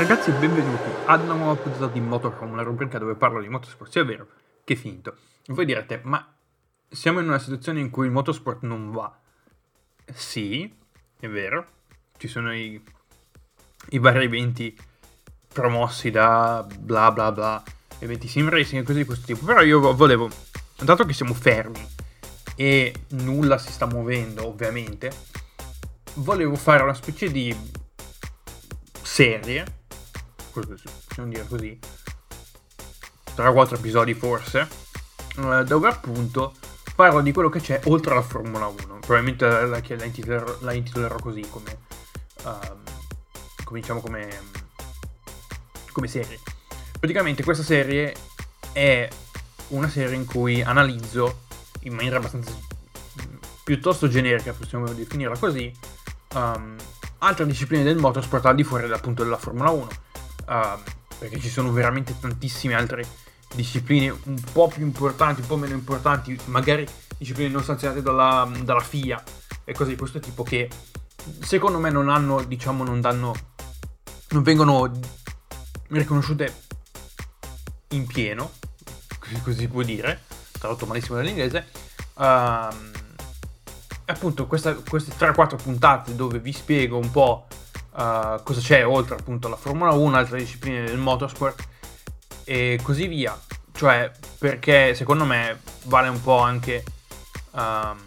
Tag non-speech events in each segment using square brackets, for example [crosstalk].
ragazzi e benvenuti. Ad una nuova puntata di Motorhome, la rubrica dove parlo di motorsport, sia vero che finto. Voi direte, ma siamo in una situazione in cui il motorsport non va. Sì, è vero, ci sono i, i vari eventi promossi da bla bla bla, eventi sim racing e cose di questo tipo, però io volevo, dato che siamo fermi e nulla si sta muovendo ovviamente, volevo fare una specie di serie, possiamo dire così, 3-4 episodi forse, eh, dove appunto parlo di quello che c'è oltre alla Formula 1. Probabilmente la, la, la, intitolerò, la intitolerò, così come, um, come diciamo come, come serie. Praticamente questa serie è una serie in cui analizzo in maniera abbastanza piuttosto generica, possiamo definirla così, um, altre discipline del motorsport al di fuori appunto della Formula 1. Uh, perché ci sono veramente tantissime altre discipline un po' più importanti, un po' meno importanti, magari discipline non sanzionate dalla, dalla FIA e cose di questo tipo che secondo me non hanno, diciamo, non danno, non vengono riconosciute in pieno, così si può dire, tradotto malissimo dall'inglese. Um, appunto questa, queste 3-4 puntate dove vi spiego un po' uh, cosa c'è oltre appunto alla Formula 1, altre discipline del motorsport e così via. Cioè, perché secondo me vale un po' anche. Um,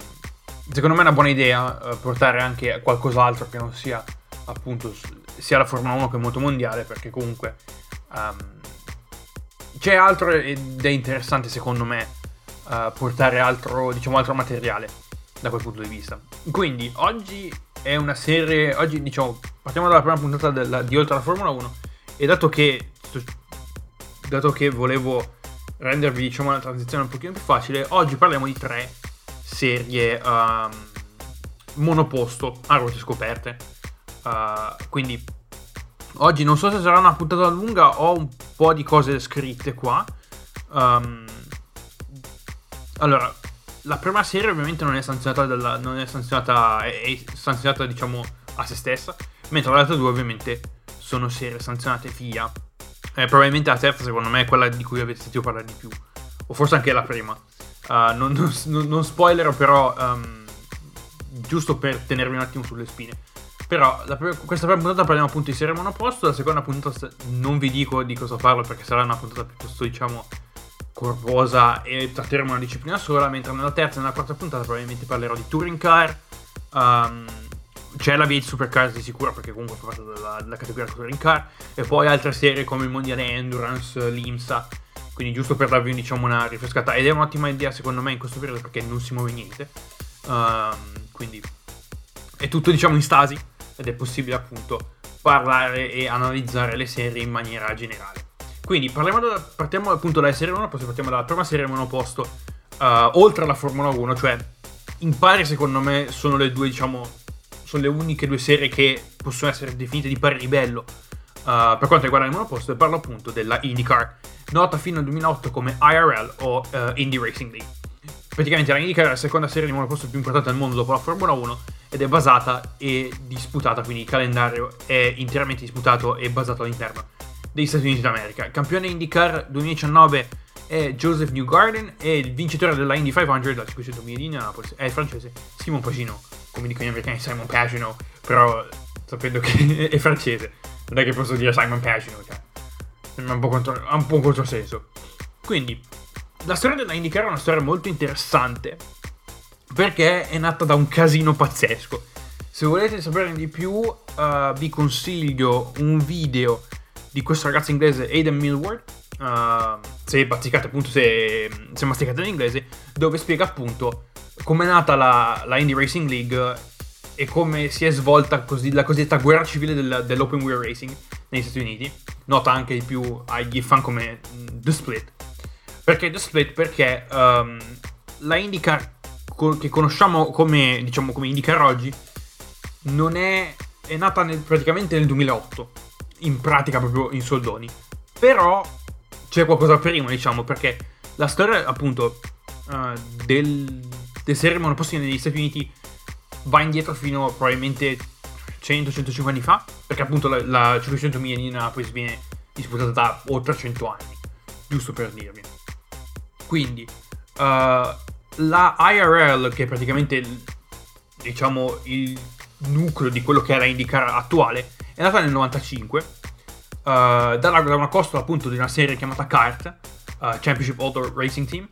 secondo me è una buona idea uh, portare anche qualcos'altro che non sia appunto sia la Formula 1 che il moto mondiale, perché comunque um, c'è altro ed è interessante secondo me uh, portare altro, diciamo, altro materiale da quel punto di vista. Quindi oggi è una serie, oggi diciamo, partiamo dalla prima puntata della, di Oltre alla Formula 1 e dato che, dato che volevo rendervi diciamo una transizione un pochino più facile, oggi parliamo di tre serie um, monoposto a ruote scoperte. Uh, quindi oggi non so se sarà una puntata lunga, ho un po' di cose scritte qua. Um, allora, la prima serie ovviamente non è sanzionata, dalla, non è sanzionata, è, sanzionata diciamo a se stessa, mentre le altre due ovviamente sono serie sanzionate via. Eh, probabilmente la terza secondo me è quella di cui avete sentito parlare di più, o forse anche la prima. Uh, non, non, non, spoilerò però, um, giusto per tenervi un attimo sulle spine. Però prima, questa prima puntata parliamo appunto di serie monoposto, la seconda puntata non vi dico di cosa parlo perché sarà una puntata piuttosto diciamo corposa e tratteremo una disciplina sola, mentre nella terza e nella quarta puntata probabilmente parlerò di touring car. Um, c'è la V8 Supercars di sicuro perché comunque fa parte della, della, categoria touring car. E poi altre serie come il Mondiale Endurance, l'IMSA quindi giusto per darvi diciamo una rinfrescata ed è un'ottima idea secondo me in questo periodo perché non si muove niente. Um, quindi è tutto diciamo in stasi. Ed è possibile appunto parlare e analizzare le serie in maniera generale quindi da, partiamo appunto dalla serie 1, poi partiamo dalla prima serie monoposto, uh, oltre alla Formula 1, cioè in pari secondo me sono le due, diciamo, sono le uniche due serie che possono essere definite di pari livello uh, per quanto riguarda il monoposto e parlo appunto della IndyCar, nota fino al 2008 come IRL o uh, Indy Racing League. Praticamente la IndyCar è la seconda serie di monoposto più importante al mondo dopo la Formula 1 ed è basata e disputata, quindi il calendario è interamente disputato e basato all'interno degli Stati Uniti d'America. Campione IndyCar 2019 è Joseph Newgarden e il vincitore della Indy 500 da 500 miglia di Indianapolis è il francese Simon Pagino, come dicono gli americani Simon Pagino, però sapendo che [laughs] è francese, non è che posso dire Simon Pagino, cioè, ha un po', contro, un po' un controsenso. Quindi, la storia della IndyCar è una storia molto interessante perché è nata da un casino pazzesco. Se volete saperne di più, uh, vi consiglio un video di questo ragazzo inglese Aidan Millward. Uh, se bazzicate appunto, se, se masticate l'inglese, dove spiega appunto come è nata la, la Indie Racing League e come si è svolta così, la cosiddetta guerra civile del, dell'open wheel racing negli Stati Uniti. Nota anche di più agli fan come The Split. Perché The Split? Perché um, la IndyCar che conosciamo come, diciamo, come IndyCar oggi non è, è nata nel, praticamente nel 2008 in pratica proprio in soldoni. Però c'è qualcosa prima, diciamo, perché la storia appunto uh, del, del serie monoposti negli Stati Uniti va indietro fino probabilmente 100-105 anni fa, perché appunto la, la 500 miglia di Indianapolis viene disputata da oltre 100 anni, giusto per dirvi. Quindi, uh, la IRL, che è praticamente diciamo il nucleo di quello che era IndyCar attuale, è nata nel 95 uh, da, da, una costola appunto di una serie chiamata CART, uh, Championship Auto Racing Team,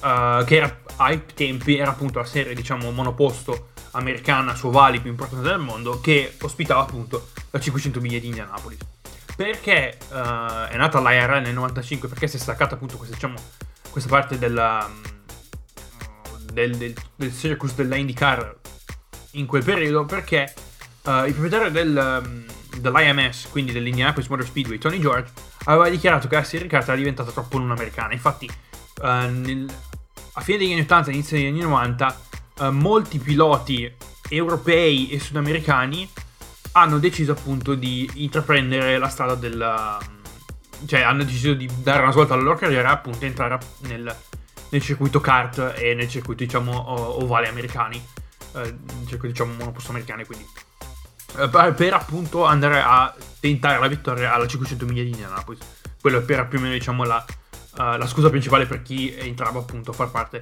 uh, che era, ai tempi era appunto la serie diciamo monoposto americana su ovali più importante del mondo che ospitava appunto la 500 miglia di Indianapolis. Perché è nata l'IRL nel 95? Perché si è staccata appunto questa, diciamo, questa parte della, del, del, del circus della IndyCar in quel periodo perché uh, il proprietario del, um, dell'IMS, quindi dell'Indianapolis Motor Speedway, Tony George, aveva dichiarato che la serie kart era diventata troppo non americana. Infatti, uh, nel, a fine degli anni 80 e inizio degli anni 90, uh, molti piloti europei e sudamericani hanno deciso appunto di intraprendere la strada del... cioè hanno deciso di dare una svolta alla loro carriera e appunto entrare nel, nel circuito kart e nel circuito diciamo ovale americani eh, circuito diciamo monoposto americane, quindi eh, per, per, appunto andare a tentare la vittoria alla 500 miglia di Indianapolis. Quello era più o meno diciamo la, uh, la scusa principale per chi entrava appunto a far parte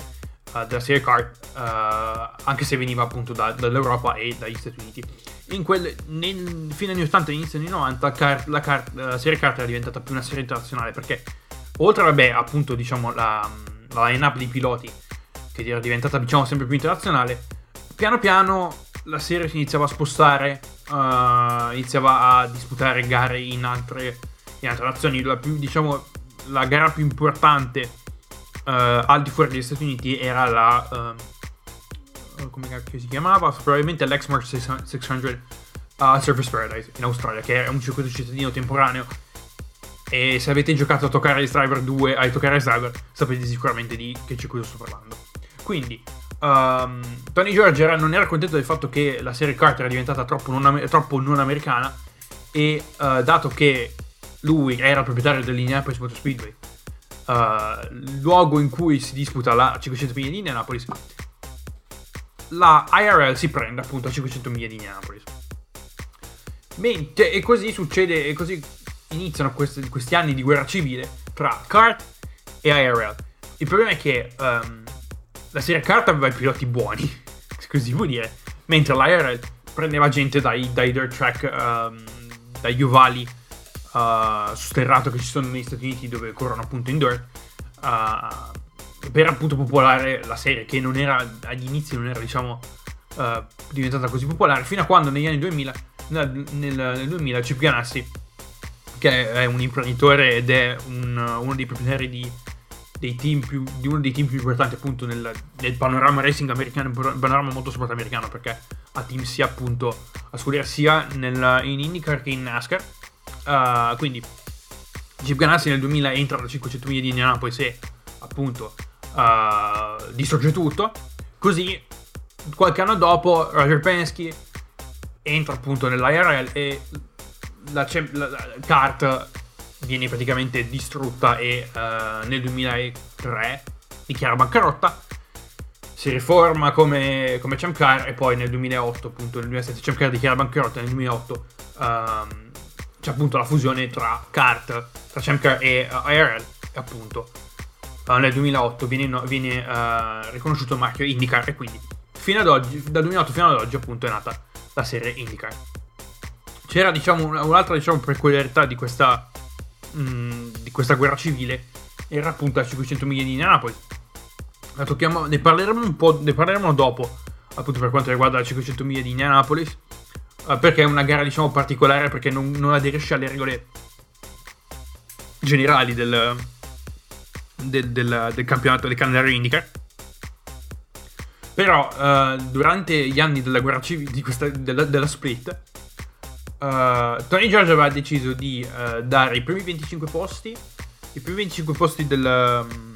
uh, della serie kart, uh, anche se veniva appunto da, dall'Europa e dagli Stati Uniti. Quel, nel, fine anni 80 e inizio anni 90 car, la, car, la, serie kart era diventata più una serie internazionale perché oltre vabbè appunto diciamo la, la line-up di piloti che era diventata diciamo sempre più internazionale piano piano la serie si iniziava a spostare, uh, iniziava a disputare gare in altre, in altre nazioni. La, più, diciamo, la gara più importante uh, al di fuori degli Stati Uniti era la... Uh, come si chiamava? Probabilmente l'Exmark 600 a Surface Paradise in Australia, che è un circuito cittadino temporaneo. E se avete giocato a toccare Driver 2, a toccare Driver, sapete sicuramente di che circuito sto parlando. Quindi, Um, Tony George era, non era contento del fatto che la serie Carter era diventata troppo non, troppo non americana e uh, dato che lui era proprietario dell'Indianapolis Motor Speedway, uh, luogo in cui si disputa la 500 miglia di Indianapolis, la IRL si prende appunto a 500 miglia di Indianapolis. Mentre, e così succede, e così iniziano questi, questi anni di guerra civile tra CART e IRL. Il problema è che um, la serie kart aveva i piloti buoni, così vuol dire, mentre l'IRL prendeva gente dai, dai dirt track, um, dagli ovali uh, su sterrato che ci sono negli Stati Uniti dove corrono appunto in dirt, uh, per appunto popolare la serie che non era, agli inizi non era diciamo uh, diventata così popolare, fino a quando negli anni 2000, nel, nel, nel 2000 Chip Ganassi, che è un imprenditore ed è un, uno dei proprietari di dei team più, di uno dei team più importanti appunto nel, nel panorama racing americano, panorama motorsport americano perché ha team sia appunto a scuderia sia nel, in IndyCar che in NASCAR. Uh, quindi Chip Ganassi nel 2000 entra alla 500 miglia di Indianapolis e appunto uh, distrugge tutto. Così qualche anno dopo Roger Penske entra appunto nell'IRL e la, la, la kart viene praticamente distrutta e uh, nel 2003 dichiara bancarotta. Si riforma come, come Champ Car e poi nel 2008, appunto nel 2007 Champ Car dichiara bancarotta nel 2008 um, ehm, c'è appunto la fusione tra Kart, tra Champ Car e uh, eh, IRL e appunto uh, nel 2008 viene, viene uh, riconosciuto il marchio IndyCar e quindi fino ad oggi, dal 2008 fino ad oggi appunto è nata la serie IndyCar. C'era diciamo un'altra diciamo, peculiarità di questa mh, mm, di questa guerra civile era appunto a 500 miglia di Indianapolis. La tocchiamo, ne parleremo un po', ne parleremo dopo, appunto per quanto riguarda la 500 miglia di Indianapolis, uh, perché è una gara diciamo particolare perché non, non aderisce alle regole generali del, del, del, del campionato del calendario IndyCar. Però uh, durante gli anni della guerra civile, della, della split, Uh, Tony George aveva deciso di uh, dare i primi 25 posti, i primi 25 posti del, um,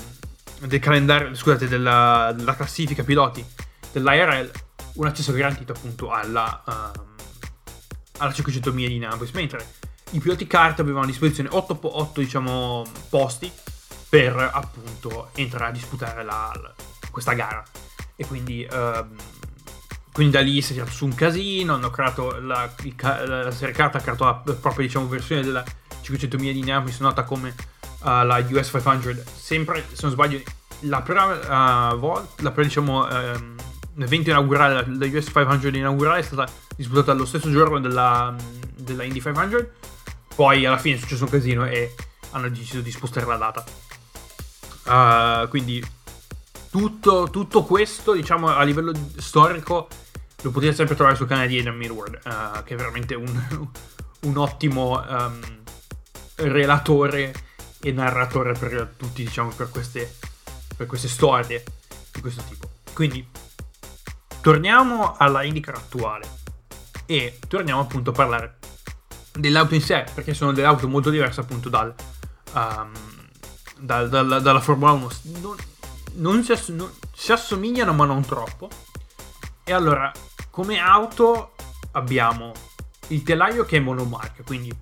del calendario, scusate, della, della, classifica piloti dell'IRL, un accesso garantito appunto alla, um, alla 500 miglia di Indianapolis, mentre i piloti kart avevano a disposizione 8, 8 diciamo, posti per appunto entrare a disputare la, la, questa gara. E quindi um, quindi da lì si è tirato su un casino, hanno creato la, la serie carta ha creato la propria diciamo, versione della 500 miglia di Indianapolis nota come uh, la US 500 sempre se non sbaglio la prima uh, volta la prima diciamo um, l'evento inaugurale la US 500 inaugurale è stata disputata lo stesso giorno della, della Indy 500 poi alla fine è successo un casino e hanno deciso di spostare la data. Uh, quindi tutto, tutto, questo diciamo a livello storico lo potete sempre trovare sul canale di Adam Millward, uh, che è veramente un, [laughs] un ottimo um, relatore e narratore per tutti, diciamo, per queste, per queste storie di questo tipo. Quindi, torniamo alla IndyCar attuale e torniamo appunto a parlare dell'auto in sé, perché sono delle auto molto diverse appunto dal, um, dal, dal, dalla Formula 1. Non, non, si ass- non si assomigliano ma non troppo. E allora, come auto abbiamo il telaio che è monomarca, quindi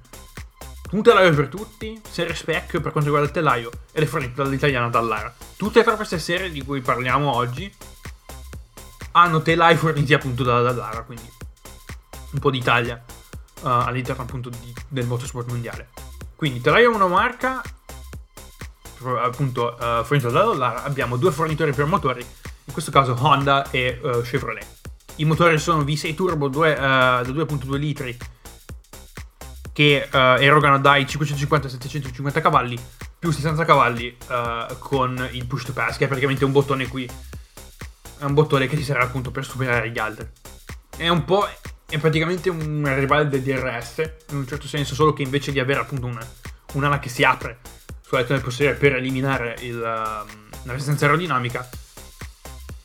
un telaio per tutti, serie spec per quanto riguarda il telaio e le fornite dall'italiana Dallara. Tutte e tre queste serie di cui parliamo oggi hanno telai forniti appunto da Dallara, quindi un po' d'Italia uh, all'interno appunto di, del motorsport mondiale. Quindi telaio monomarca appunto uh, fornito da Dallara, abbiamo due fornitori per motori, in questo caso Honda e uh, Chevrolet. I motori sono V6 Turbo 2, uh, da 2.2 litri che uh, erogano dai 550 ai 750 cavalli più 60 cavalli uh, con il push to pass che è praticamente un bottone qui. È un bottone che ti serve appunto per superare gli altri. È un po' è praticamente un rivale del DRS in un certo senso solo che invece di avere appunto una, un'ala che si apre sulla lettura posteriore per eliminare il, uh, la resistenza aerodinamica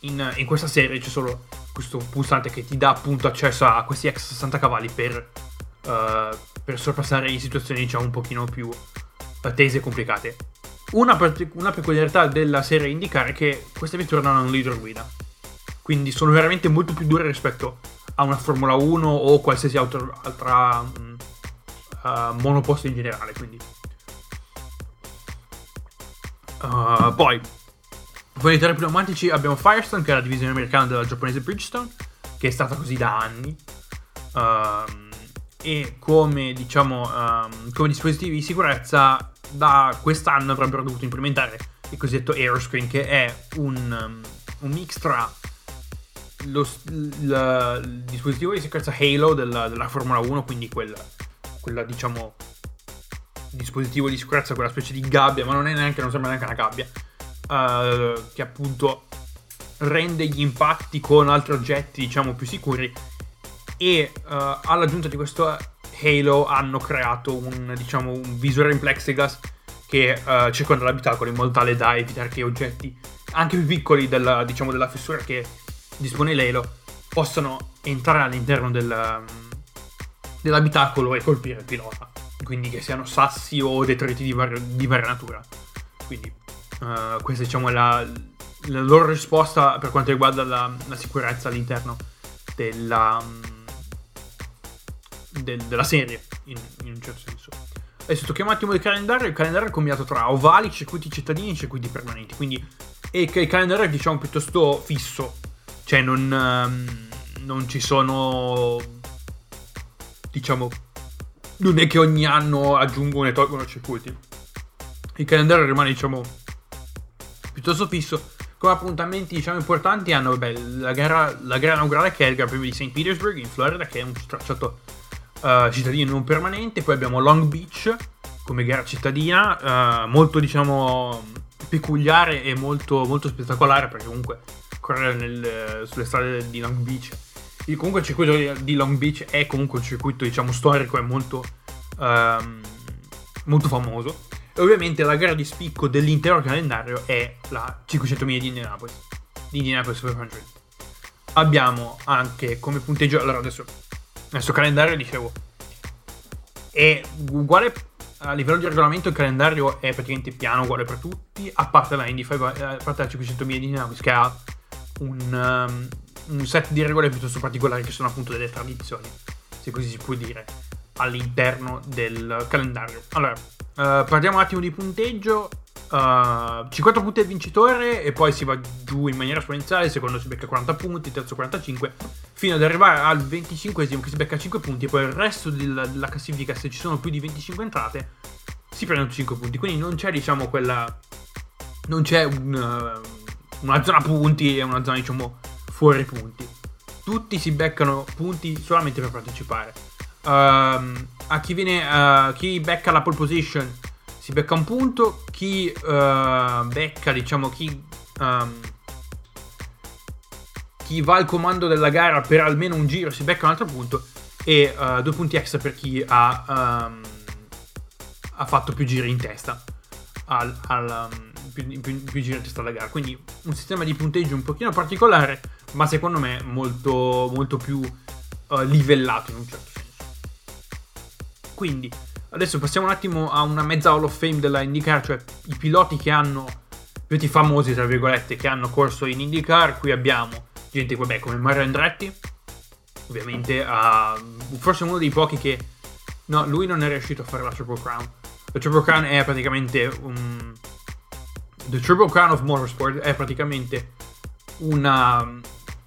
in, in questa serie c'è solo questo pulsante che ti dà appunto accesso a questi x 60 cavalli per, uh, per sorpassare situazioni diciamo un pochino più uh, tese e complicate. Una, partic- una, peculiarità della serie IndyCar è che queste vetture non hanno leader guida, quindi sono veramente molto più dure rispetto a una Formula 1 o qualsiasi auto, altra um, uh, monoposto in generale. Quindi. Uh, poi tre pneumatici abbiamo Firestone, che è la divisione americana della giapponese Bridgestone, che è stata così da anni. Um, e come, diciamo, um, come dispositivi di sicurezza, da quest'anno avrebbero dovuto implementare il cosiddetto Aeroscreen, che è un, um, un mix tra lo, il, il, dispositivo di sicurezza Halo della, della Formula 1, quindi quel, quella, diciamo, dispositivo di sicurezza, quella specie di gabbia, ma non è neanche, non sembra neanche una gabbia uh, che appunto rende gli impatti con altri oggetti diciamo più sicuri. E uh, all'aggiunta di questo Halo hanno creato un, diciamo, un visore in plexiglass che uh, circonda l'abitacolo in modo tale da evitare che oggetti anche più piccoli della, diciamo, della fessura che dispone l'Halo possano entrare all'interno del, dell'abitacolo e colpire il pilota. Quindi che siano sassi o detriti di, var- di varia natura. Quindi Uh, questa diciamo, è la, la, loro risposta per quanto riguarda la, la sicurezza all'interno della, mm, del, della serie, in, in, un certo senso. Adesso tocchiamo un attimo il calendario. Il calendario è combinato tra ovali, circuiti cittadini e circuiti permanenti. Quindi e il calendario è diciamo piuttosto fisso. Cioè non, um, non ci sono... Diciamo... Non è che ogni anno aggiungono e tolgono circuiti. Il calendario rimane diciamo piuttosto fisso. Come appuntamenti diciamo importanti hanno vabbè, la, gara, la gara inaugurale che è il Gran Premio di St. Petersburg in Florida che è un tracciato uh, cittadino non permanente, poi abbiamo Long Beach come gara cittadina, uh, molto diciamo peculiare e molto, molto spettacolare perché comunque correre nel, sulle strade di Long Beach. Comunque il circuito di Long Beach è comunque un circuito diciamo storico e molto, um, molto famoso e ovviamente la gara di spicco dell'intero calendario è la 500 miglia di Indianapolis. Di Indianapolis 500. Abbiamo anche come punteggio. Allora, adesso. Questo calendario, dicevo. È uguale a livello di regolamento. Il calendario è praticamente piano, uguale per tutti. A parte la Indy 5, a parte la 500 miglia di Indianapolis, che ha un, um, un set di regole piuttosto particolari, che sono appunto delle tradizioni, se così si può dire, all'interno del calendario. Allora Uh, parliamo un attimo di punteggio. Uh, 50 punti al vincitore e poi si va giù in maniera esponenziale, secondo si becca 40 punti, terzo 45, fino ad arrivare al 25 che si becca 5 punti e poi il resto della, della classifica, se ci sono più di 25 entrate, si prendono 5 punti. Quindi non c'è, diciamo, quella... non c'è un, uh, una zona punti e una zona, diciamo, fuori punti. Tutti si beccano punti solamente per partecipare. Uh, a chi viene, uh, chi becca la pole position si becca un punto, chi uh, becca, diciamo, chi, um, chi va al comando della gara per almeno un giro si becca un altro punto e uh, due punti extra per chi ha, um, ha fatto più giri in testa. Al, al, um, più, più, più, giri in testa alla gara. Quindi un sistema di punteggio un pochino particolare, ma secondo me molto, molto più uh, livellato in un certo senso. Quindi Adesso passiamo un attimo a una mezza Hall of Fame della IndyCar, cioè i piloti che hanno, piloti famosi tra virgolette, che hanno corso in IndyCar. Qui abbiamo gente vabbè, come Mario Andretti, ovviamente, uh, forse uno dei pochi che... No, lui non è riuscito a fare la Triple Crown. La Triple Crown è praticamente un... The Triple Crown of Motorsport è praticamente una,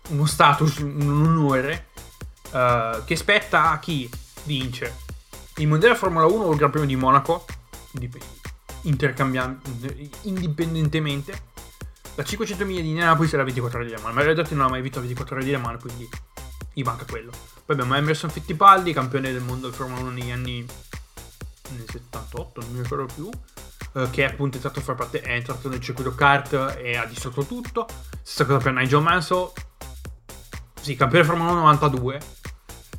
uno status, un onore uh, che spetta a chi vince il mondiale Formula 1 o il Gran Premio di Monaco, indipendentemente. La 500 miglia di Indianapolis è la 24 ore di Le Mans. Ma in realtà non ha mai vinto la 24 ore di Le Mans, quindi gli manca quello. Poi abbiamo Emerson Fittipaldi, campione del mondo del Formula 1 negli anni nel 78, non mi ricordo più. Eh, che è appunto entrato parte, è entrato nel circuito kart e ha distrutto tutto. Stessa cosa per Nigel Mansell. Sì, campione Formula 1 92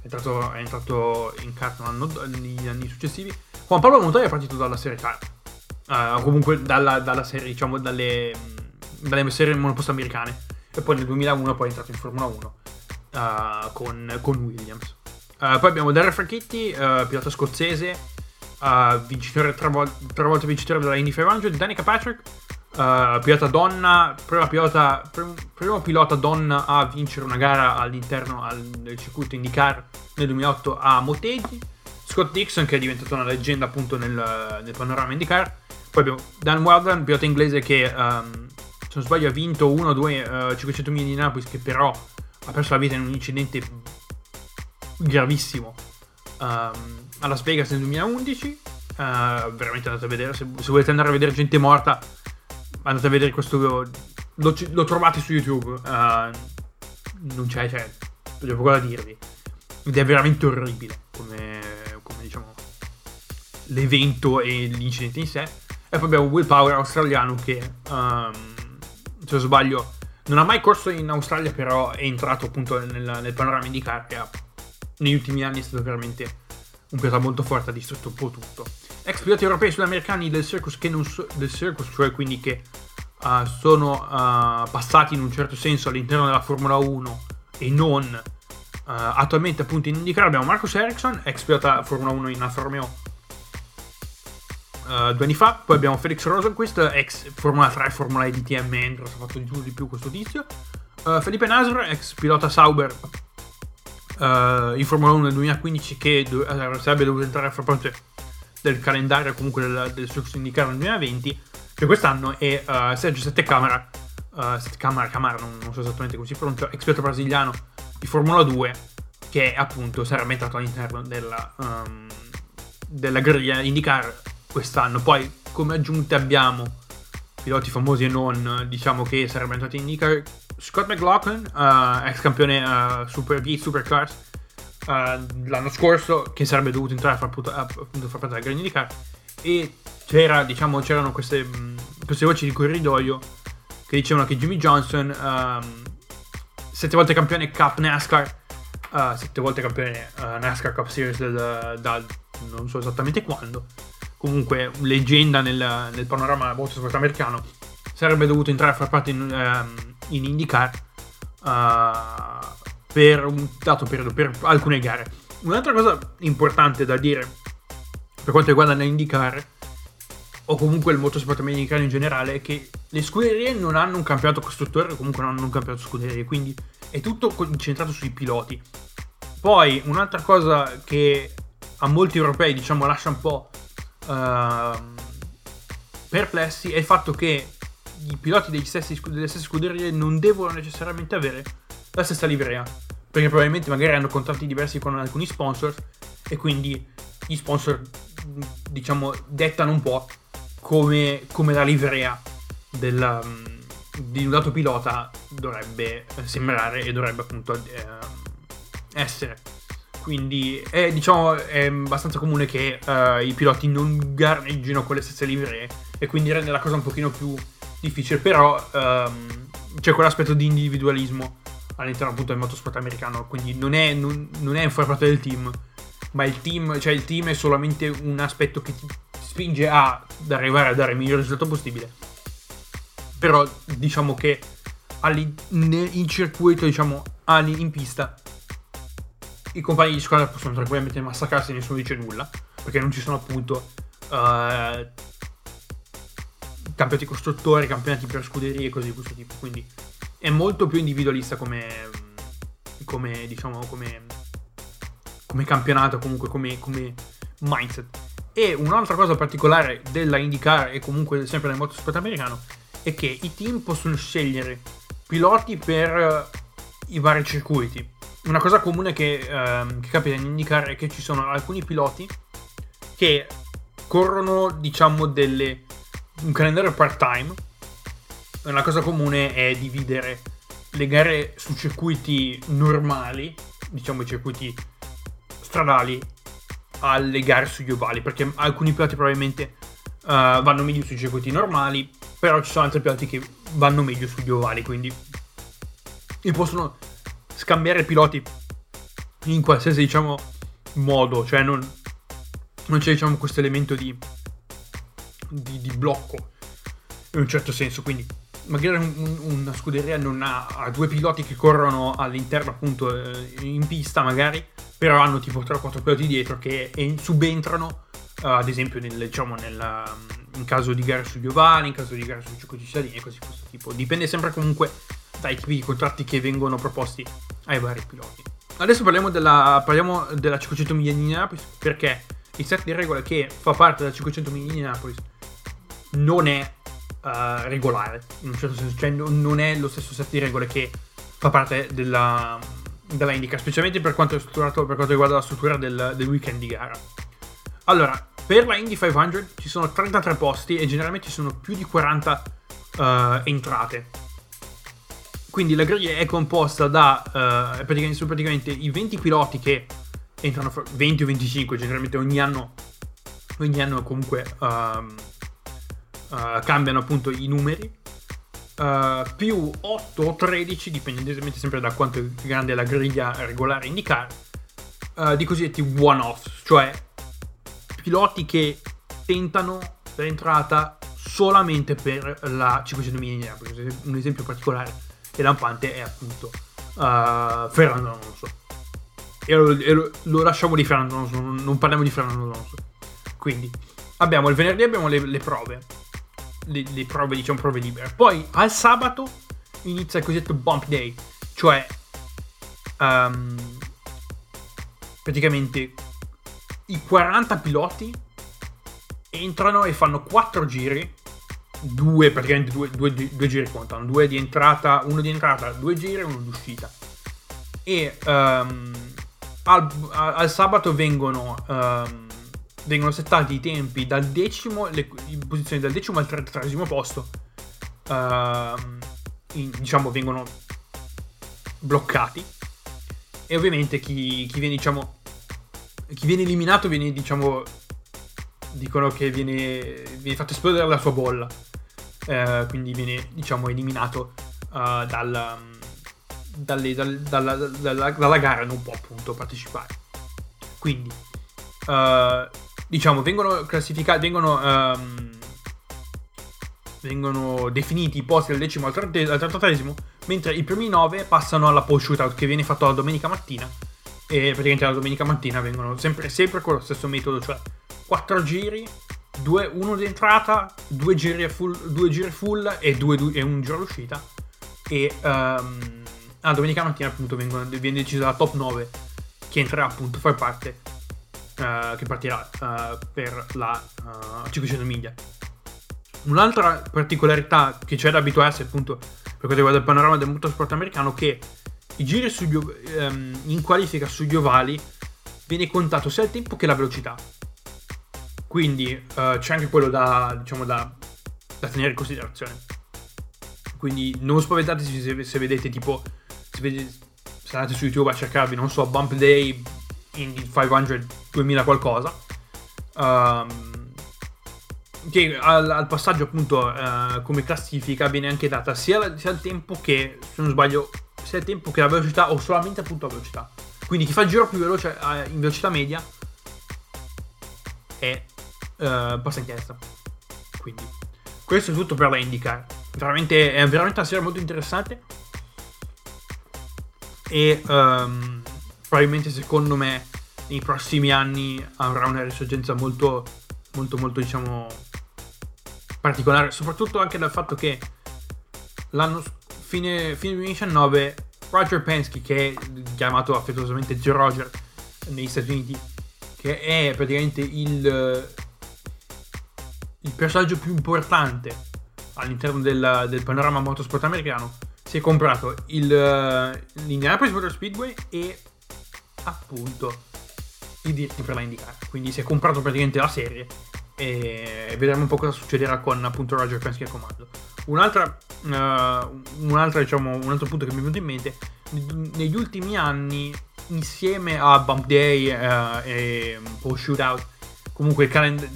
è entrato, è entrato in carta negli anni successivi. Juan Pablo Montoya è partito dalla serie Car, uh, comunque dalla, dalla, serie, diciamo, dalle, dalle serie monoposto americane. E poi nel 2001 poi è entrato in Formula 1 uh, eh, con, con, Williams. Uh, poi abbiamo Darren Franchitti, pilota scozzese, vincitore, tre, vol- tre volte vincitore della Indy 500, Danica Patrick, Uh, pilota donna, prima pilota, prim, pilota donna a vincere una gara all'interno al, del circuito IndyCar nel 2008 a Motegi. Scott Dixon che è diventato una leggenda appunto nel, nel panorama IndyCar. Poi abbiamo Dan Weldon, pilota inglese che um, se non sbaglio ha vinto 1-2 uh, 500 miglia di Napoli che però ha perso la vita in un incidente gravissimo um, a Las Vegas nel 2011. Uh, eh, veramente andate a vedere, se, se volete andare a vedere gente morta andate a vedere questo lo, lo trovate su YouTube. Uh, non c'è cioè c'è poco da dirvi. Ed è veramente orribile come, come diciamo l'evento e l'incidente in sé. E poi abbiamo Will Power australiano che um, se non sbaglio non ha mai corso in Australia però è entrato appunto nel, nel panorama di e negli ultimi anni è stato veramente un pilota molto forte ha distrutto un po' tutto ex piloti europei sudamericani del circus, che non so, del circus cioè quindi che uh, sono uh, passati in un certo senso all'interno della Formula 1 e non uh, attualmente appunto in IndyCar abbiamo Marcus Ericsson, ex pilota Formula 1 in Alfa Romeo due anni fa, poi abbiamo Felix Rosenquist, ex Formula 3 Formula E DTM Endros, ha fatto di tutto di più questo tizio. Felipe Nasr, ex pilota Sauber in Formula 1 nel 2015 che do- sarebbe dovuto entrare a far parte del calendario comunque del, del IndyCar nel 2020 che quest'anno è uh, Sergio Settecamara uh, Settecamara, Camara, non, non, so esattamente come si pronuncia esperto brasiliano di Formula 2 che appunto sarebbe entrato all'interno della, um, della griglia IndyCar quest'anno. Poi come aggiunte abbiamo piloti famosi e non diciamo che sarebbe entrato in IndyCar Scott McLaughlin uh, ex campione uh, Super V Supercars uh, l'anno scorso che sarebbe dovuto entrare a far, puta, a, appunto, far parte della grande di car e c'era, diciamo, c'erano queste, queste, voci di corridoio che dicevano che Jimmy Johnson um, sette volte campione Cup NASCAR uh, sette volte campione uh, NASCAR Cup Series da, da non so esattamente quando. Comunque leggenda nel, nel panorama motorsport americano sarebbe dovuto entrare a far parte in, um, in IndyCar uh, per un dato periodo, per alcune gare. Un'altra cosa importante da dire per quanto riguarda l'IndyCar o comunque il motorsport americano in generale è che le scuderie non hanno un campionato costruttore o comunque non hanno un campionato scuderie, quindi è tutto concentrato sui piloti. Poi un'altra cosa che a molti europei diciamo lascia un po' uh, perplessi è il fatto che i piloti stessi, delle stesse scuderie non devono necessariamente avere la stessa livrea. Perché probabilmente magari hanno contratti diversi con alcuni sponsor e quindi gli sponsor, diciamo, dettano un po' come, come la livrea del, di un dato pilota dovrebbe sembrare e dovrebbe appunto eh, essere. Quindi è, diciamo, è abbastanza comune che uh, i piloti non gareggino con le stesse livree e quindi rende la cosa un pochino più difficile. Però um, c'è quell'aspetto di individualismo all'interno appunto del motorsport americano. Quindi non è, non, non è un far parte del team, ma il team, cioè il team è solamente un aspetto che ti spinge ad arrivare a dare il miglior risultato possibile. Però diciamo che in circuito, diciamo, in pista i compagni di squadra possono tranquillamente massacrarsi e nessuno dice nulla, perché non ci sono appunto uh, campionati costruttori, campionati per scuderie e cose di questo tipo. Quindi è molto più individualista come, come diciamo, come, come campionato, comunque come, come mindset. E un'altra cosa particolare della IndyCar e comunque sempre nel motorsport americano è che i team possono scegliere piloti per i vari circuiti una cosa comune che, ehm, che capita in IndyCar è che ci sono alcuni piloti che corrono, diciamo, delle, un calendario part-time. Una cosa comune è dividere le gare su circuiti normali, diciamo i circuiti stradali, alle gare sugli ovali, perché alcuni piloti probabilmente uh, vanno meglio sui circuiti normali, però ci sono altri piloti che vanno meglio sugli ovali, quindi e possono scambiare piloti in qualsiasi diciamo modo, cioè non, non c'è diciamo questo elemento di, di, di, blocco in un certo senso, quindi magari un, una scuderia non ha, ha, due piloti che corrono all'interno appunto eh, in pista magari, però hanno tipo 3 o 4 piloti dietro che subentrano uh, ad esempio nel, diciamo, nel, in caso di gare sugli ovali, in caso di gare sui circuiti cittadini e così questo tipo. Dipende sempre comunque dai tipi di contratti che vengono proposti ai vari piloti. Adesso parliamo della, parliamo della 500 miglia di Indianapolis perché il set di regole che fa parte della 500 miglia di Indianapolis non è uh, regolare, in un certo senso, cioè non è lo stesso set di regole che fa parte della, della Indica, specialmente per quanto, per quanto riguarda la struttura del, del weekend di gara. Allora, per la Indy 500 ci sono 33 posti e generalmente ci sono più di 40 uh, eh, entrate quindi la griglia è composta da uh, praticamente, praticamente, i 20 piloti che entrano, 20 o 25 generalmente ogni anno, ogni anno comunque uh, uh, cambiano appunto i numeri. Uh, più 8 o 13, dipendentemente sempre da quanto è grande la griglia regolare IndyCar, uh, di cosiddetti one-off, cioè piloti che tentano l'entrata solamente per la 500 miglia. Un esempio particolare e lampante è appunto uh, Fernando Alonso. E, lo, e lo, lo, lasciamo di Fernando Alonso, non, non, parliamo di Fernando Alonso. Quindi abbiamo il venerdì abbiamo le, le prove, le, le, prove diciamo prove libere. Poi al sabato inizia il cosiddetto bump day, cioè um, praticamente i 40 piloti entrano e fanno 4 giri due, praticamente due, due, due, giri contano, due di entrata, uno di entrata, due giri e uno di uscita. E um, al, al, sabato vengono, um, vengono settati i tempi dal decimo, le, posizioni dal decimo al trentatreesimo posto. Uh, in, diciamo vengono bloccati. E ovviamente chi, chi viene, diciamo, chi viene eliminato viene, diciamo, dicono che viene, viene fatto esplodere la sua bolla eh, quindi viene diciamo eliminato uh, dal, dalle, dal, dalla, dalla, dalla, gara non può appunto partecipare quindi uh, diciamo vengono classificati vengono um, vengono definiti i posti dal decimo al trentatesimo mentre i primi nove passano alla pole shootout che viene fatto la domenica mattina e praticamente la domenica mattina vengono sempre, sempre con lo stesso metodo cioè 4 giri due, uno di entrata, due giri full, due giri full e, due, due, e, un giro all'uscita. E um, ah, domenica mattina appunto vengono, viene decisa la top 9 che entrerà appunto a far parte, uh, che partirà uh, per la uh, 500 miglia. Un'altra particolarità che c'è da abituarsi appunto per quanto riguarda il panorama del motorsport americano è che i giri sugli, um, in qualifica sugli ovali viene contato sia il tempo che la velocità. Quindi c'è anche quello da, diciamo, da, da, tenere in considerazione. Quindi non spaventatevi se, se vedete tipo, se, vedete, se andate su YouTube a cercarvi, non so, Bump Day Indy 500 2000 qualcosa. Um, che al, al, passaggio appunto uh, come classifica viene anche data sia, sia, il tempo che, se non sbaglio, sia il tempo che la velocità o solamente appunto la velocità. Quindi chi fa il giro più veloce uh, in velocità media è uh, passa in testa. Quindi questo è tutto per la IndyCar. Veramente, è veramente una serie molto interessante. E um, probabilmente secondo me nei prossimi anni avrà una risorgenza molto molto molto diciamo particolare soprattutto anche dal fatto che l'anno fine, fine 2019 Roger Penske che è chiamato affettuosamente Joe Roger negli Stati Uniti che è praticamente il, il personaggio più importante all'interno del, del panorama motorsport americano si è comprato il, l'Indianapolis Motor Speedway e appunto i diritti per la IndyCar. Quindi si è comprato praticamente la serie e vedremo un po' cosa succederà con appunto Roger Penske a comando. Un'altra, uh, un'altra, diciamo, un altro punto che mi è venuto in mente, negli ultimi anni, insieme a Bump Day uh, e un po' Shootout, comunque il, calend-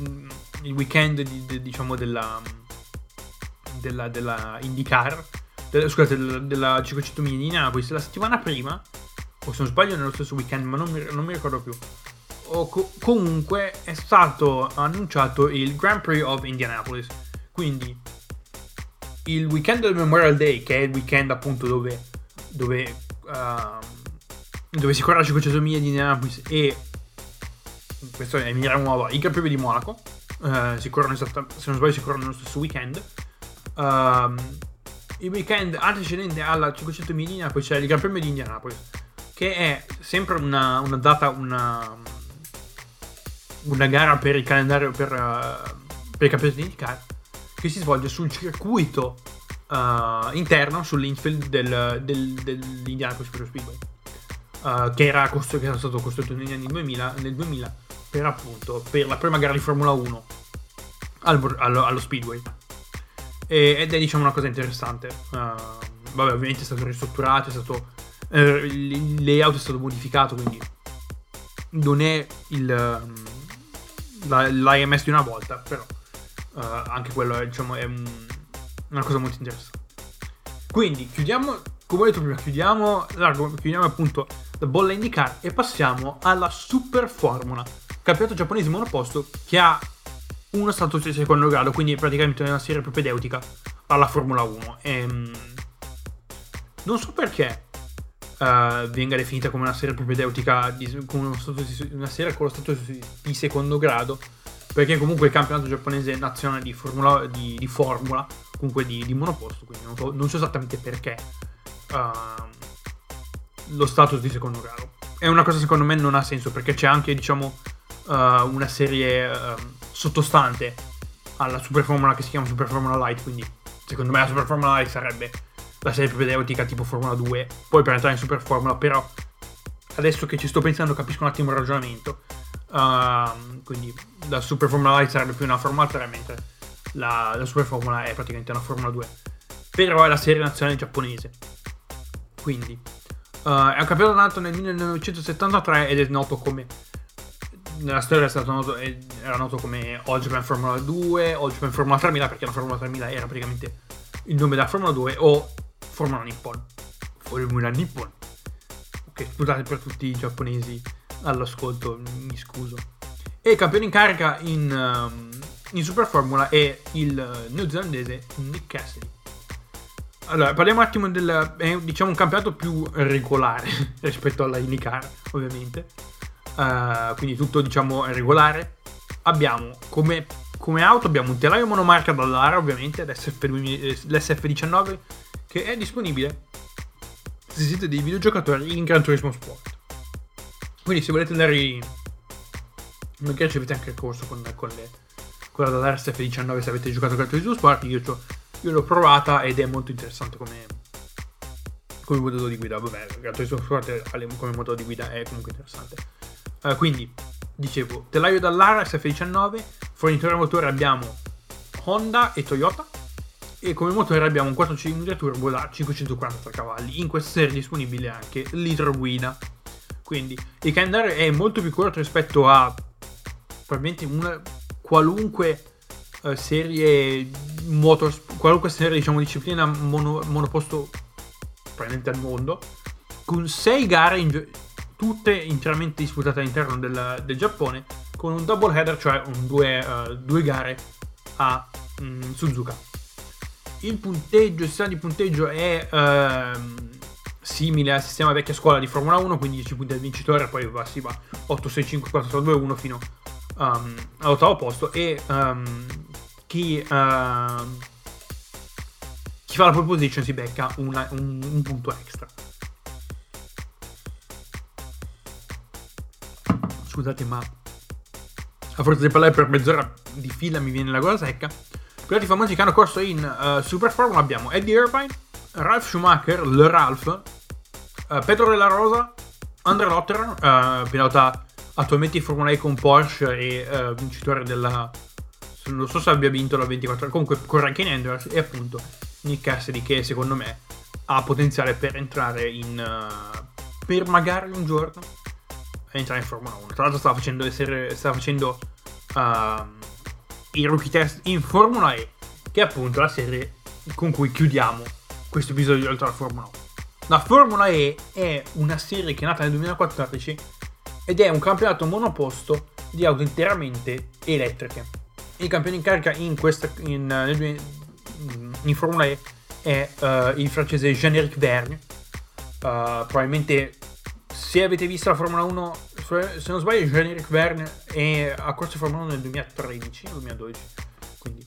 il weekend di, di, diciamo della, della, della IndyCar, della, scusate, della, della 500 miglia di Napoli, la settimana prima, o se non sbaglio nello stesso weekend, ma non mi, non mi ricordo più, co- comunque è stato annunciato il Grand Prix of Indianapolis. Quindi il weekend del Memorial Day, che è il weekend appunto dove, dove, uh, dove si corre la 500 miglia di Indianapolis e questo è Emilia Nuova, il Gran Premio di Monaco. Uh, si corrono esatta, se non sbaglio si corrono nello stesso weekend. Uh, il weekend antecedente alla 500 miglia poi c'è il Gran Premio di Indianapolis, che è sempre una, una data, una, una gara per il calendario per, uh, per i campionati di IndyCar che si svolge sul circuito uh, interno sull'infield del, del, dell'Indianapolis Motor Speedway uh, che, era costru- che era stato costruito negli anni 2000, nel 2000 per appunto per la prima gara di Formula 1 al, allo, allo Speedway. E, ed è diciamo una cosa interessante. Vabbè ovviamente è stato ristrutturato è stato il layout è stato modificato quindi non è il um, l'IMS di una volta, però uh, anche quello è, diciamo, è un, una cosa molto interessante. Quindi chiudiamo, come ho detto prima, chiudiamo, chiudiamo appunto la bolla IndyCar e passiamo alla Super Formula, campionato giapponese monoposto che ha uno status di secondo grado, quindi praticamente una serie propedeutica alla Formula 1. E, ehm, non so perché uh, venga definita come una serie propedeutica, di, come una serie con lo status di secondo grado, perché comunque il campionato giapponese nazionale di formula, di, di formula comunque di, di, monoposto, quindi non so, non so esattamente perché uh, lo status di secondo grado. È una cosa secondo me non ha senso, perché c'è anche, diciamo, uh, una serie sottostante alla Super Formula che si chiama Super Formula Light, quindi secondo me la Super Formula Light sarebbe la serie propedeutica tipo Formula 2, poi per entrare in Super Formula, però adesso che ci sto pensando capisco un attimo il ragionamento. Uh, quindi la Super Formula Light sarebbe più una Formula 3, mentre la, la, Super Formula è praticamente una Formula 2. Però è la serie nazionale giapponese. Quindi uh, è un campionato nato nel 1973 ed è noto come nella storia noto, era noto come All Japan Formula 2, All Japan Formula 3000 perché la Formula 3000 era praticamente il nome della Formula 2 o Formula Nippon. Formula Nippon. Ok, scusate per tutti i giapponesi all'ascolto, mi scuso. E il campione in carica in, um, in Super Formula è il neozelandese Nick Cassidy. Allora, parliamo un attimo del è, diciamo un campionato più regolare [laughs] rispetto alla IndyCar, ovviamente. Uh, quindi tutto diciamo regolare. Abbiamo come, come auto abbiamo un telaio monomarca dall'ara, ovviamente, l'SF, l'SF19 che è disponibile se siete dei videogiocatori in Gran Turismo Sport. Quindi se volete andare in... magari ci avete anche il corso con, con, le, quella dall'RSF 19 se avete giocato Gran Turismo Sport, io, io l'ho provata ed è molto interessante come, come modo di guida. Vabbè, Gran Turismo Sport come modo di guida è comunque interessante. Uh, quindi, dicevo, telaio dall'Ara SF19, fornitore motore abbiamo Honda e Toyota e come motore abbiamo un 4 cilindri turbo da 543 cavalli. In questa serie è disponibile anche l'idro guida. Quindi il calendario è molto più corto rispetto a probabilmente una qualunque uh, serie motor, qualunque serie diciamo disciplina mono, monoposto probabilmente al mondo con 6 gare in, tutte interamente disputate all'interno del, del, Giappone con un double header cioè un due, uh, due gare a um, Suzuka il punteggio il sistema di punteggio è uh, simile al sistema vecchia scuola di Formula 1 quindi 10 punti al vincitore poi va, si va 8 6 5 4 3 2 1 fino um, all'ottavo posto e um, chi, uh, chi, fa la pole position si becca una, un, un, punto extra. Scusate, ma a forza di parlare per mezz'ora di fila mi viene la gola secca. Piloti famosi che hanno corso in uh, Super Formula abbiamo. Eddie Irvine, Ralph Schumacher, Le Ralph, uh, Pedro della Rosa, Andre Lotterer, uh, pilota attualmente in Formula E con Porsche e uh, vincitore della non so se abbia vinto la 24 comunque corre anche in Endurance e appunto Nick Cassidy che secondo me ha potenziale per entrare in per magari un giorno entrare in Formula 1 tra l'altro stava facendo, essere, stava facendo uh, i rookie test in Formula E che è appunto la serie con cui chiudiamo questo episodio di Oltre Formula 1 la Formula E è una serie che è nata nel 2014 ed è un campionato monoposto di auto interamente elettriche. Il campione in carica in, questa, in, in Formula E è uh, il francese Jean-Éric Vergne. Uh, probabilmente se avete visto la Formula 1, se non sbaglio, Jean-Éric Vergne è a corso Formula 1 nel 2013 o 2012. Quindi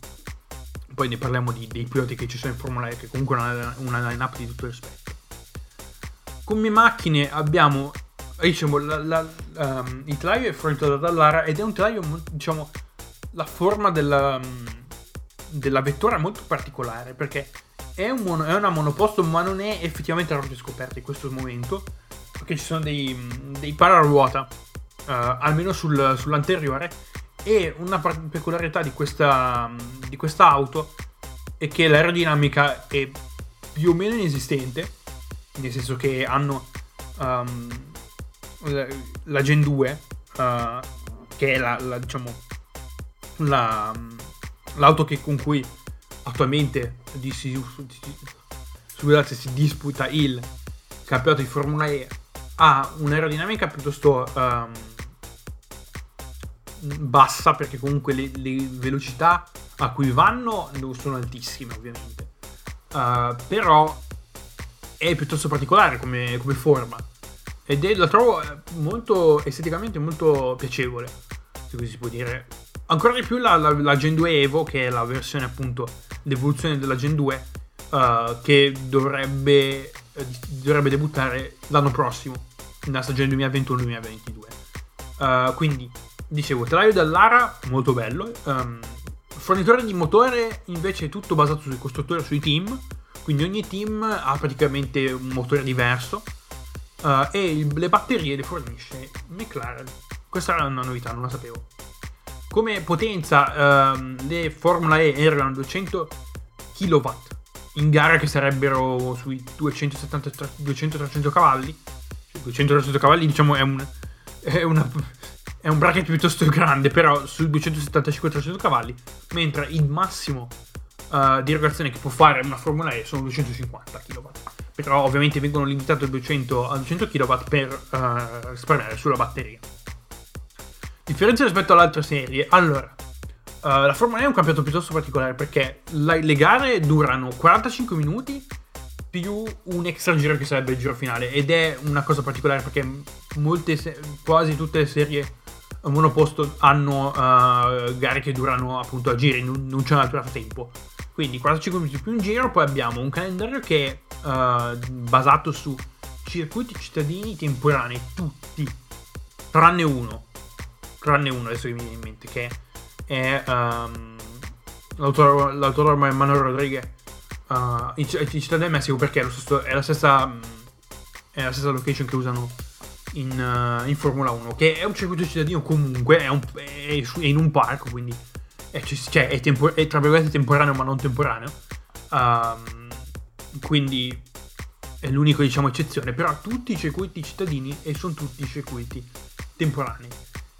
poi ne parliamo di, dei piloti che ci sono in Formula E, che comunque è una, una line-up di tutto rispetto. Come macchine abbiamo diciamo, la, la, um, il telaio è fornito da Dallara ed è un telaio, diciamo, la forma della, della vettura è molto particolare perché è, un mono, è, una monoposto ma non è effettivamente a rotte scoperte in questo momento perché ci sono dei, dei pararuota uh, almeno sul, sull'anteriore e una peculiarità di questa, di questa auto è che l'aerodinamica è più o meno inesistente nel senso che hanno um, la Gen 2, uh, che è la, la diciamo, la, l'auto che, con cui attualmente di, si, scusate, si disputa il campionato di Formula E, ha un'aerodinamica piuttosto um, bassa perché comunque le, le, velocità a cui vanno sono altissime ovviamente. Uh, però è piuttosto particolare come, come forma ed è, la trovo eh, molto esteticamente molto piacevole, se così si può dire. Ancora di più la, la, la Gen 2 Evo, che è la versione appunto, l'evoluzione della Gen 2, uh, eh, che dovrebbe, dovrebbe debuttare l'anno prossimo, nella stagione 2021-2022. Uh, quindi, dicevo, telaio dell'Ara, molto bello. Um, fornitore di motore invece è tutto basato sui costruttori, sui team. Quindi ogni team ha praticamente un motore diverso uh, e il, le batterie le fornisce McLaren. Questa era una novità, non la sapevo. Come potenza uh, le Formula E erano 200 kW in gara che sarebbero sui 270-300 cavalli. 200-300 cioè, cavalli diciamo è un, è, una, è un bracket piuttosto grande, però sui 275-300 cavalli, mentre il massimo uh, di erogazione che può fare una Formula E sono 250 kW però ovviamente vengono limitati a 200, a 200 kW per uh, risparmiare sulla batteria. Differenza rispetto all'altra serie, allora, uh, la Formula E è un campionato piuttosto particolare perché la, le gare durano 45 minuti più un extra giro che sarebbe il giro finale. Ed è una cosa particolare perché molte, quasi tutte le serie monoposto hanno uh, gare che durano appunto a giri, non, non c'è un altro tempo. Quindi 45 minuti più un giro, poi abbiamo un calendario che è uh, basato su circuiti cittadini temporanei, tutti, tranne uno, tranne uno adesso che mi viene in mente, che è um, l'autore, l'autore Manuel Rodriguez uh, in, Città del Messico perché è, stesso, è, la stessa, è, la stessa, location che usano in, uh, in, Formula 1 che è un circuito cittadino comunque è, un, è in un parco quindi è, cioè, tempo, tra virgolette temporaneo ma non temporaneo. Um, quindi è l'unica diciamo eccezione però tutti i circuiti cittadini e sono tutti circuiti temporanei.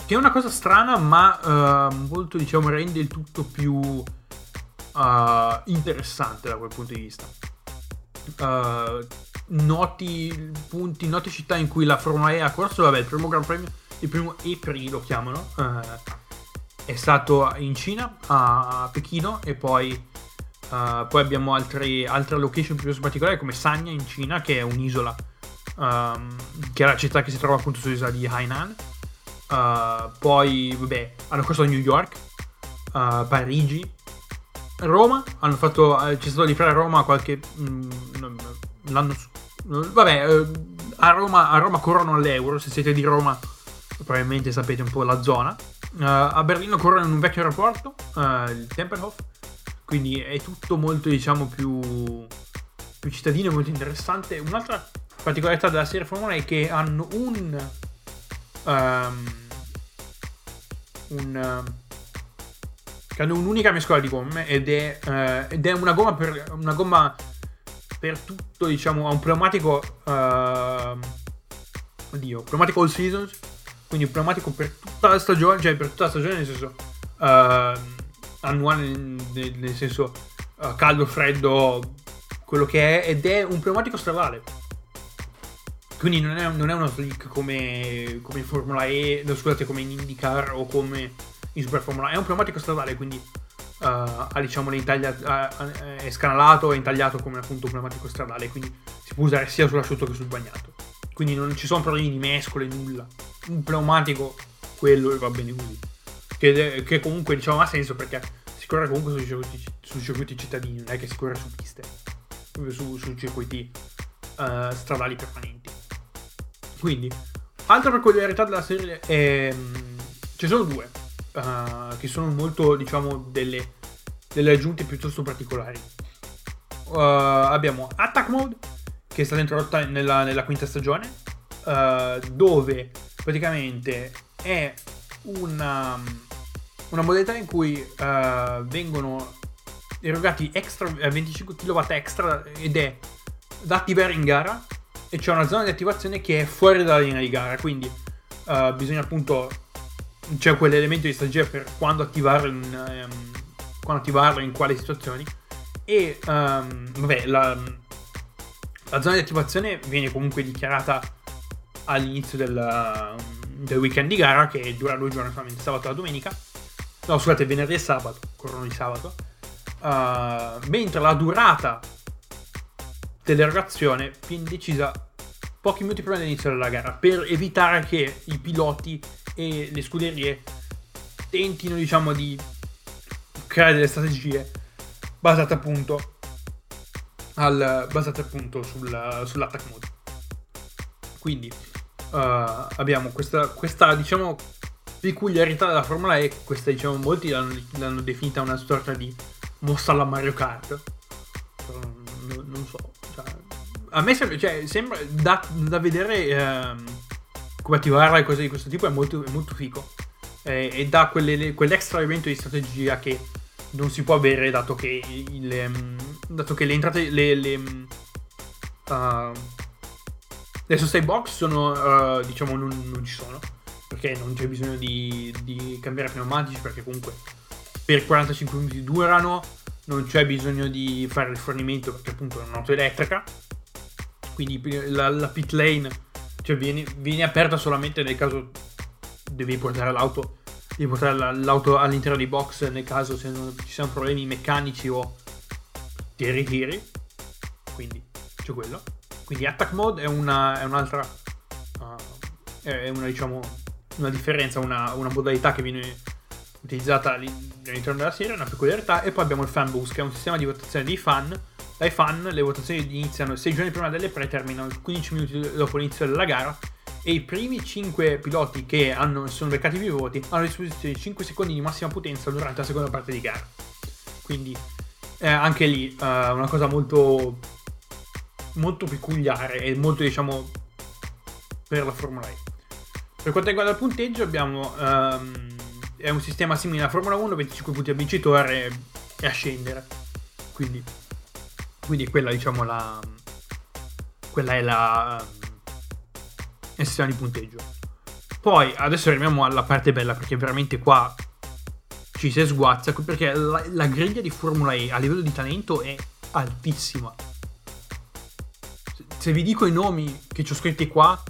Che è una cosa strana ma uh, molto diciamo rende il tutto più uh, interessante da quel punto di vista uh, noti punti noti città in cui la Formula E ha corso vabbè il primo Gran Premio il primo EPRI lo chiamano è stato in Cina a Pechino e poi Uh, poi abbiamo altri, altre location più particolari come Sanya in Cina, che è un'isola, um, che è la città che si trova appunto sull'isola di Hainan. Uh, poi, vabbè, hanno corso New York, uh, Parigi, Roma. Hanno fatto, c'è stato di fare a Roma qualche. Mm, l'anno. Vabbè, a Roma, a Roma corrono all'euro. Se siete di Roma, probabilmente sapete un po' la zona. a Berlino corrono in un vecchio aeroporto, il Tempelhof quindi è tutto molto, diciamo, più, più cittadino e molto interessante. Un'altra particolarità della serie Formula è che hanno un... Um, un... Che hanno un'unica mescola di gomme ed è, uh, ed è una gomma per una gomma per tutto diciamo ha un pneumatico uh, oddio pneumatico all seasons quindi un pneumatico per tutta la stagione cioè per tutta la stagione nel senso uh, annuale nel, nel senso uh, caldo, freddo, quello che è, ed è un pneumatico stradale. Quindi non è, non è uno slick come, come, in Formula E, no, scusate, come in IndyCar o come in Super Formula. È un pneumatico stradale, quindi uh, diciamo intaglia- uh, è scanalato e intagliato come appunto un pneumatico stradale, quindi si può usare sia sull'asciutto che sul bagnato. Quindi non ci sono problemi di mescole, nulla. Un pneumatico, quello va bene così. Che, che, comunque diciamo ha senso perché si corre comunque sui circuiti, sui circuiti cittadini, non è che si corre su piste, su, su circuiti uh, stradali permanenti. Quindi, altra peculiarità della serie è... Mm, ci sono due, uh, che sono molto, diciamo, delle, delle aggiunte piuttosto particolari. Uh, abbiamo Attack Mode, che è stata introdotta nella, nella quinta stagione, dove praticamente è una una modalità in cui uh, vengono erogati extra, 25 eh, kW extra ed è da attivare in gara e c'è una zona di attivazione che è fuori dalla linea di gara, quindi uh, bisogna appunto c'è quell'elemento di strategia per quando attivarlo in, um, quando attivarlo in quali situazioni e um, vabbè la, la, zona di attivazione viene comunque dichiarata all'inizio del, del weekend di gara che dura due giorni solamente sabato e domenica No, scusate, venerdì e sabato, corrono di sabato. Uh, mentre la durata dell'erogazione viene decisa pochi minuti prima dell'inizio della gara per evitare che i piloti e le scuderie tentino, diciamo, di creare delle strategie basate appunto al, basate appunto sul, sull'attack mode. Quindi uh, abbiamo questa, questa, diciamo, peculiarità della Formula E, questa diciamo molti l'hanno, l'hanno definita una sorta di mossa alla Mario Kart. Non, non so, cioè, a me sembra, cioè, sembra da, da vedere ehm, attivarla e cose di questo tipo è molto, è molto figo. E, e dà quelle, quell'extra elemento di strategia che non si può avere dato che, il, ehm, dato che le entrate, le, le, uh, le sustain box sono, uh, diciamo, non, non ci sono perché non c'è bisogno di, di cambiare pneumatici perché comunque per 45 minuti durano, non c'è bisogno di fare rifornimento perché appunto è un'auto elettrica, quindi la, la pit lane cioè viene, viene, aperta solamente nel caso devi portare l'auto, devi portare l'auto all'interno dei box nel caso se non ci siano problemi meccanici o ti ritiri, quindi c'è quello. Quindi attack mode è, una, è un'altra, uh, è una diciamo una differenza, una, una modalità che viene utilizzata all'interno della serie, una peculiarità, e poi abbiamo il fan boost, che è un sistema di votazione dei fan. Dai fan le votazioni iniziano 6 giorni prima delle pre, terminano 15 minuti dopo l'inizio della gara e i primi 5 piloti che hanno, sono beccati più voti hanno a disposizione 5 secondi di massima potenza durante la seconda parte di gara. Quindi eh, anche lì uh, una cosa molto molto peculiare e molto diciamo per la Formula E. Per quanto riguarda il punteggio abbiamo um, è un sistema simile alla Formula 1, 25 punti al vincitore e a scendere. Quindi, quindi quella diciamo la quella è la il sistema di punteggio. Poi adesso arriviamo alla parte bella perché veramente qua ci si sguazza perché la, la griglia di Formula E a livello di talento è altissima. Se vi dico i nomi che ci ho scritti qua,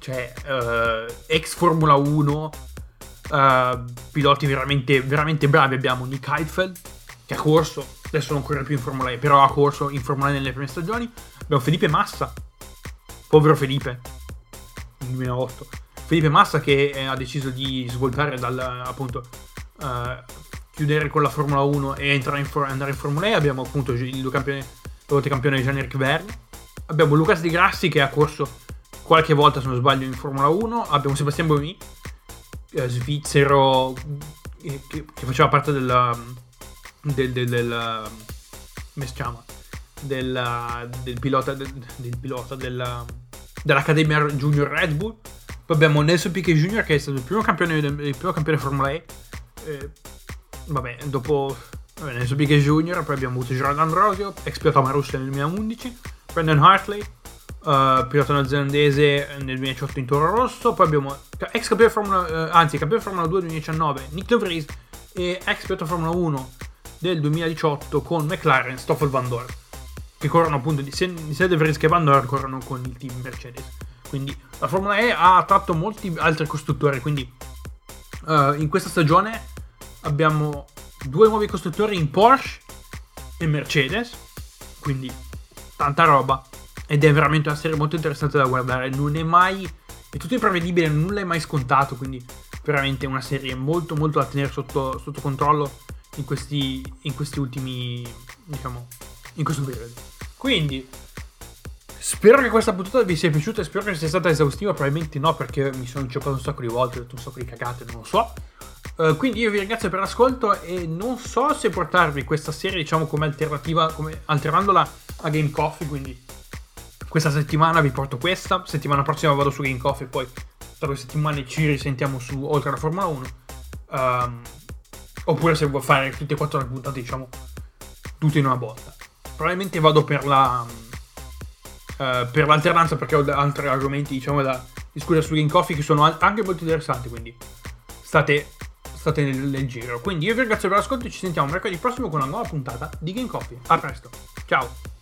cioè uh, ex Formula 1, uh, eh, piloti veramente, veramente bravi, abbiamo Nick Heidfeld che ha corso, adesso non corre più in Formula E, però ha corso in Formula E nelle prime stagioni, abbiamo Felipe Massa, povero Felipe, 2008. Felipe Massa che eh, ha deciso di svoltare dal appunto uh, chiudere con la Formula 1 e in, for- andare in Formula E. Abbiamo appunto il due campione, volte campione Jean-Eric Verne. Abbiamo Lucas Di Grassi che ha corso qualche volta, se non sbaglio, in Formula 1. Abbiamo Sebastian Boemi, eh, svizzero, eh, che, che, faceva parte della, del, del, del, come si chiama? Del, del pilota, del, del pilota della dell'Accademia Junior Red Bull. Poi abbiamo Nelson Piquet Jr. che è stato il primo campione, il primo campione Formula E. Eh, vabbè, dopo vabbè, Nelson Piquet Jr. Poi abbiamo avuto Gerard Ambrosio, ex pilota Marussia nel 2011. Brandon Hartley, uh, pilota neozelandese nel 2018 in Toro Rosso. Poi abbiamo ex campione Formula, uh, anzi, campione Formula 2 2019, Nick De Vries. E ex pilota Formula 1 del 2018 con McLaren, Stoffel Van Dorn che corrono appunto di sia De Vries che Van Dorn corrono con il team Mercedes. Quindi la Formula E ha attratto molti altri costruttori, quindi uh, in questa stagione abbiamo due nuovi costruttori in Porsche e Mercedes, quindi tanta roba ed è veramente una serie molto interessante da guardare, non è mai è tutto imprevedibile, nulla è mai scontato, quindi veramente una serie molto molto da tenere sotto, sotto controllo in questi, in questi ultimi diciamo in questo periodo. Quindi, spero che questa puntata vi sia piaciuta e spero che sia stata esaustiva. Probabilmente no, perché mi sono inceppato un sacco di volte, ho detto un sacco di cagate, non lo so. Uh, quindi io vi ringrazio per l'ascolto e non so se portarvi questa serie, diciamo, come alternativa, come alternandola a Game Coffee. Quindi, questa settimana vi porto questa. Settimana prossima vado su Game Coffee. Poi, tra due settimane ci risentiamo su Oltre la Formula 1. Um, ehm, oppure se vuoi fare tutte e quattro le puntate, diciamo, tutte in una botta. Probabilmente vado per la uh, per l'alternanza perché ho altri argomenti diciamo da discutere su Game Coffee che sono anche molto interessanti quindi state, state nel, nel, giro. Quindi io vi ringrazio per l'ascolto e ci sentiamo mercoledì prossimo con una nuova puntata di Game Coffee. A presto. Ciao